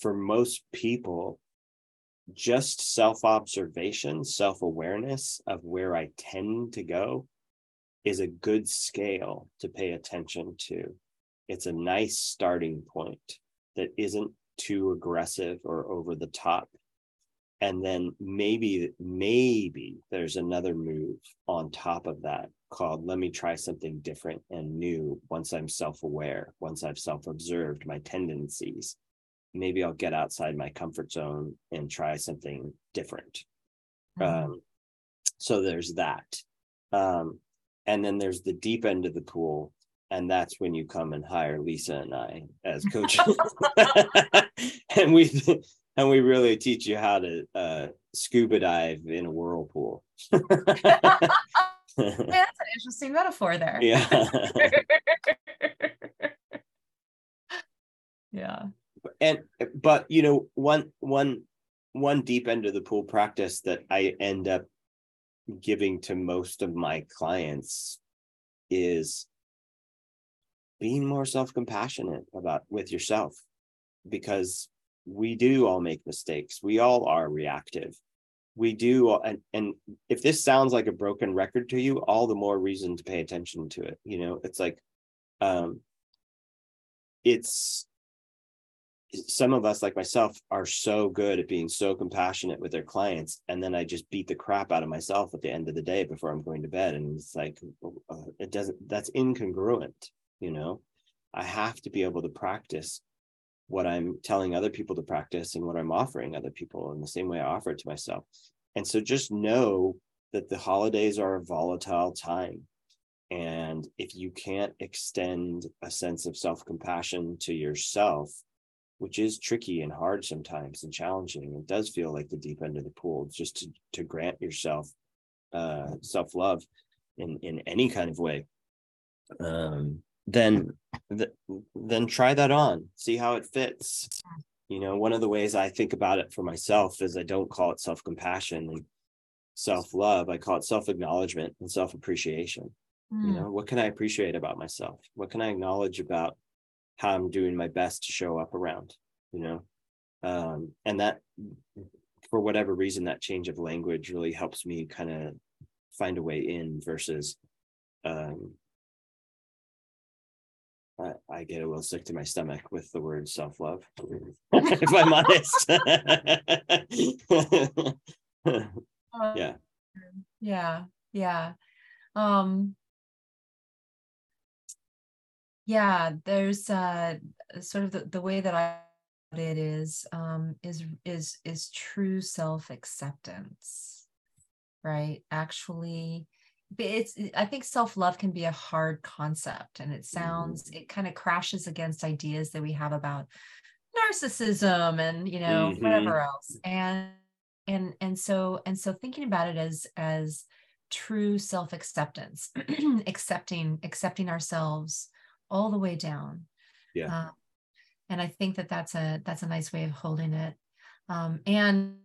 for most people just self-observation self-awareness of where i tend to go is a good scale to pay attention to. It's a nice starting point that isn't too aggressive or over the top. And then maybe maybe there's another move on top of that called let me try something different and new once i'm self-aware once i've self-observed my tendencies. Maybe i'll get outside my comfort zone and try something different. Mhm. um, so there's that. Um, and then there's the deep end of the pool and that's when you come and hire lisa and i as coaches. And we and we really teach you how to uh, scuba dive in a whirlpool Yeah, that's an interesting metaphor there. yeah yeah. and but you know one one one deep end of the pool practice that i end up giving to most of my clients is being more self-compassionate about with yourself because we do all make mistakes we all are reactive we do and and if this sounds like a broken record to you all the more reason to pay attention to it you know? It's like um it's some of us like myself are so good at being so compassionate with their clients and then i just beat the crap out of myself at the end of the day before i'm going to bed and it's like uh, it doesn't that's incongruent you know? I have to be able to practice what i'm telling other people to practice and what i'm offering other people in the same way i offer it to myself and so just know that the holidays are a volatile time and if you can't extend a sense of self-compassion to yourself which is tricky and hard sometimes and challenging. It does feel like the deep end of the pool, just to, to grant yourself uh, self love in in any kind of way. Um, then th- then try that on, see how it fits. You know, one of the ways I think about it for myself is I don't call it self compassion and self love. I call it self acknowledgement and self appreciation. You Mm. know, what can I appreciate about myself? What can I acknowledge about how I'm doing my best to show up around, you know? Um, and that, for whatever reason, that change of language really helps me kind of find a way in versus, um, I, I get a little sick to my stomach with the word self love, if I'm honest. Yeah. Yeah. Yeah. Um yeah, there's uh sort of the, the way that I it is um is is is true self-acceptance, right? Actually it's I think self-love can be a hard concept and it sounds it kind of crashes against ideas that we have about narcissism and you know Mhm. whatever else and and and so and so thinking about it as as true self-acceptance accepting accepting ourselves all the way down Yeah. Uh, and i think that that's a that's a nice way of holding it um and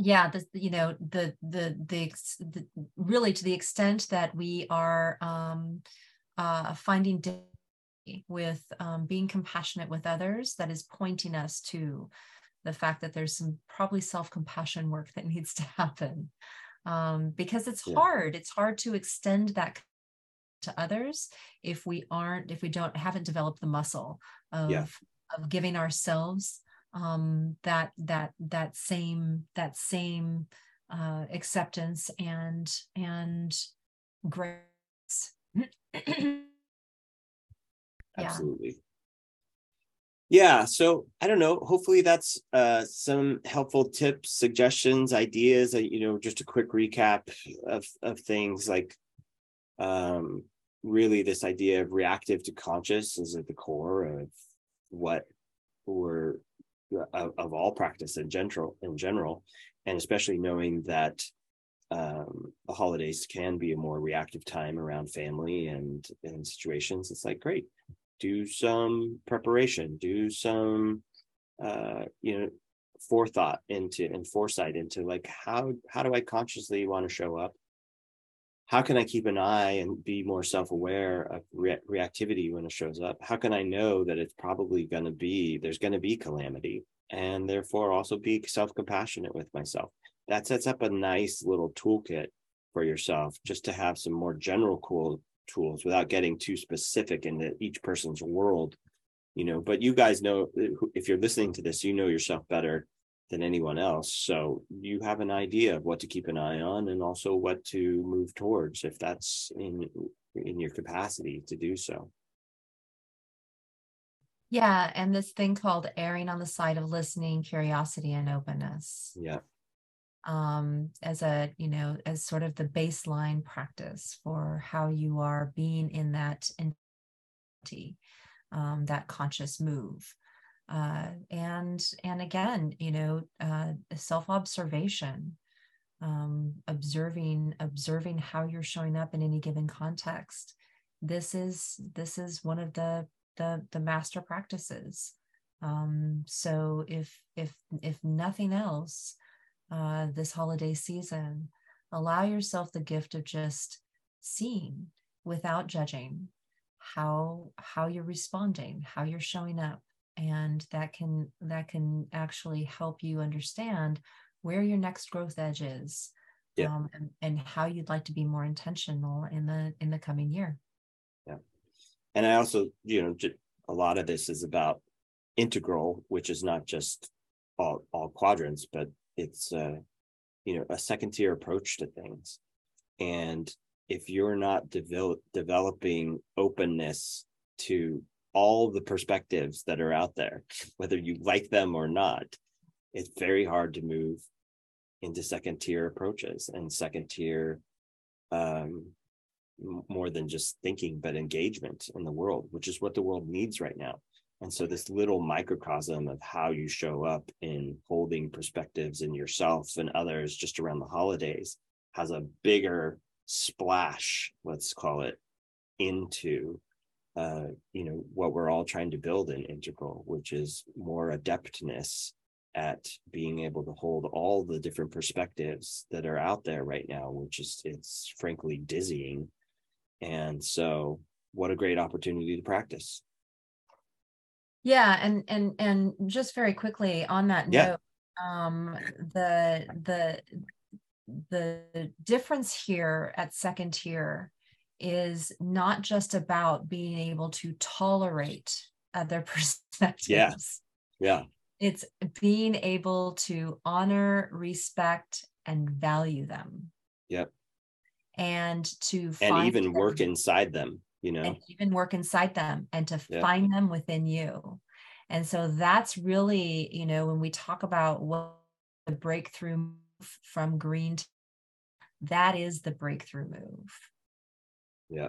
yeah the you know the the the, the really to the extent that we are um uh finding with um, being compassionate with others that is pointing us to the fact that there's some probably self-compassion work that needs to happen um, because it's Yeah. hard it's hard to extend that to others if we aren't if we don't haven't developed the muscle of Yeah. of giving ourselves um that that that same that same uh acceptance and and grace. Absolutely. Yeah so i don't know hopefully that's uh some helpful tips suggestions ideas uh, you know just a quick recap of of things like um really this idea of reactive to conscious is at the core of what we're of, of all practice in general in general and especially knowing that um, the holidays can be a more reactive time around family and and situations it's like great do some preparation do some uh you know forethought into and foresight into like how how do i consciously want to show up how can i keep an eye and be more self-aware of re- reactivity when it shows up? How can i know that it's probably going to be there's going to be calamity and therefore also be self-compassionate with myself? That sets up a nice little toolkit for yourself just to have some more general cool tools without getting too specific into each person's world you know? But you guys know if you're listening to this you know yourself better than anyone else. So you have an idea of what to keep an eye on and also what to move towards if that's in in your capacity to do so. Yeah and this thing called erring on the side of listening curiosity and openness. Yeah. Um, as a you know as sort of the baseline practice for how you are being in that entity, um, that conscious move uh, and and again you know uh, self-observation um, observing observing how you're showing up in any given context. This is this is one of the the the master practices. Um, so if if if nothing else uh, this holiday season, allow yourself the gift of just seeing without judging how how you're responding, how you're showing up, and that can that can actually help you understand where your next growth edge is, yeah. um, and, and how you'd like to be more intentional in the in the coming year. Yeah, and I also you know a lot of this is about integral, which is not just all all quadrants, but it's uh, you know a second tier approach to things and if you're not develop, developing openness to all the perspectives that are out there whether you like them or not it's very hard to move into second tier approaches and second tier um, more than just thinking but engagement in the world which is what the world needs right now. And so this little microcosm of how you show up in holding perspectives in yourself and others just around the holidays has a bigger splash, let's call it, into uh, you know, what we're all trying to build in integral, which is more adeptness at being able to hold all the different perspectives that are out there right now, which is it's frankly dizzying. And so what a great opportunity to practice. Yeah, and and and just very quickly on that Yeah. note, um, the the the difference here at second tier is not just about being able to tolerate other perspectives. Yes. Yeah. It's being able to honor, respect, and value them. Yep. And to And find even them- work inside them, you know. and even work inside them and to Yeah. find them within you. And so that's really, you know, when we talk about what the breakthrough from green, to, that is the breakthrough move. Yeah.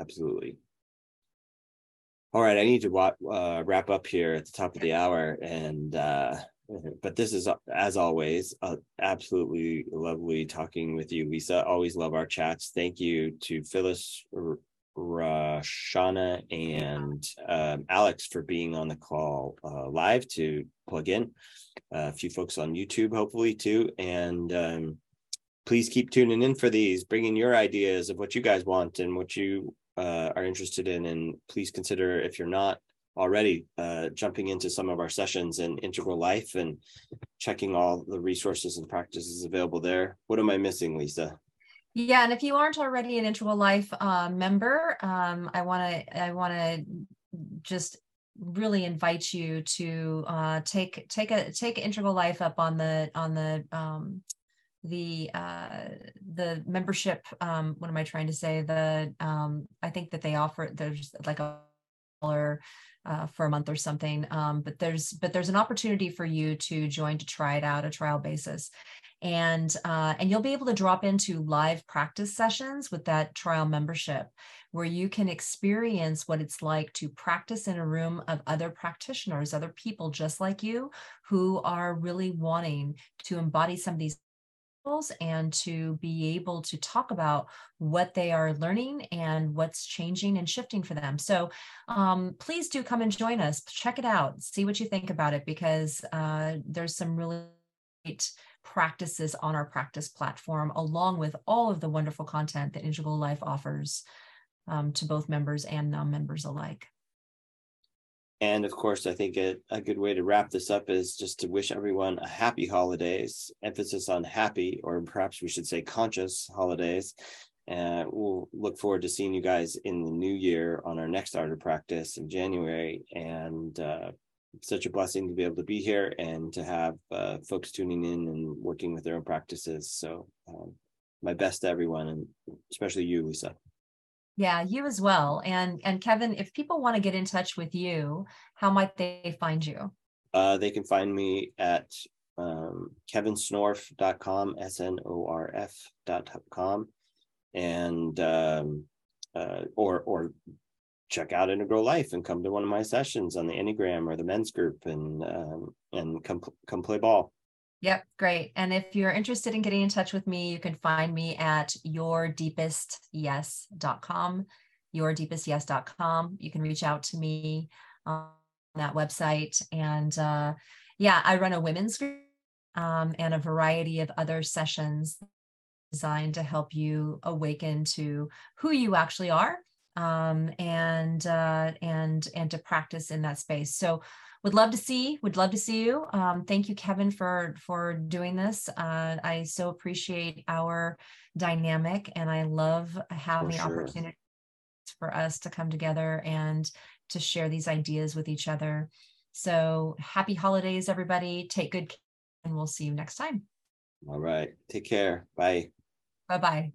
Absolutely. All right, I need to uh, wrap up here at the top of the hour, and uh, but this is as always uh, absolutely lovely talking with you, Lisa. Always love our chats. Thank you to Phyllis, R- Rashana, and um, Alex for being on the call uh, live to plug in. a few folks on YouTube, hopefully too, and. Um, please keep tuning in for these, bringing your ideas of what you guys want and what you uh, are interested in. And please consider, if you're not already, uh, jumping into some of our sessions in Integral Life and checking all the resources and practices available there. What am I missing, Lisa? Yeah, and if you aren't already an Integral Life uh, member, um, I want to I want to just really invite you to uh, take take a take Integral Life up on the on the um, the uh, the membership. Um, what am I trying to say? The um, I think that they offer there's like a dollar uh, for a month or something. Um, but there's but there's an opportunity for you to join to try it out a trial basis, and uh, and you'll be able to drop into live practice sessions with that trial membership where you can experience what it's like to practice in a room of other practitioners other people just like you who are really wanting to embody some of these and to be able to talk about what they are learning and what's changing and shifting for them. So um, please do come and join us. Check it out. See what you think about it because uh, there's some really great practices on our practice platform, along with all of the wonderful content that Integral Life offers um, to both members and non members alike. And of course, I think a, a good way to wrap this up is just to wish everyone a happy holidays, emphasis on happy, or perhaps we should say conscious holidays. And we'll look forward to seeing you guys in the new year on our next art of practice in January. And uh, such a blessing to be able to be here and to have uh, folks tuning in and working with their own practices. So, um, my best to everyone, and especially you, Lisa. Yeah, you as well. And and Kevin, if people want to get in touch with you, how might they find you? Uh, they can find me at um, kevinsnorf.com, S-N-O-R-F.com, and um, uh, or or check out Integral Life and come to one of my sessions on the Enneagram or the men's group and um, and come come play ball. Yep, great. And if you're interested in getting in touch with me, you can find me at yourdeepestyes.com, yourdeepestyes.com. You can reach out to me on that website. And uh, yeah, I run a women's group um, and a variety of other sessions designed to help you awaken to who you actually are um, and uh, and and to practice in that space. So would love to see would love to see you. Um, thank you kevin for for doing this. Uh, i so appreciate our dynamic and i love having sure. opportunities for us to come together and to share these ideas with each other. So happy holidays everybody. Take good care and we'll see you next time. All right. Take care. Bye. Bye bye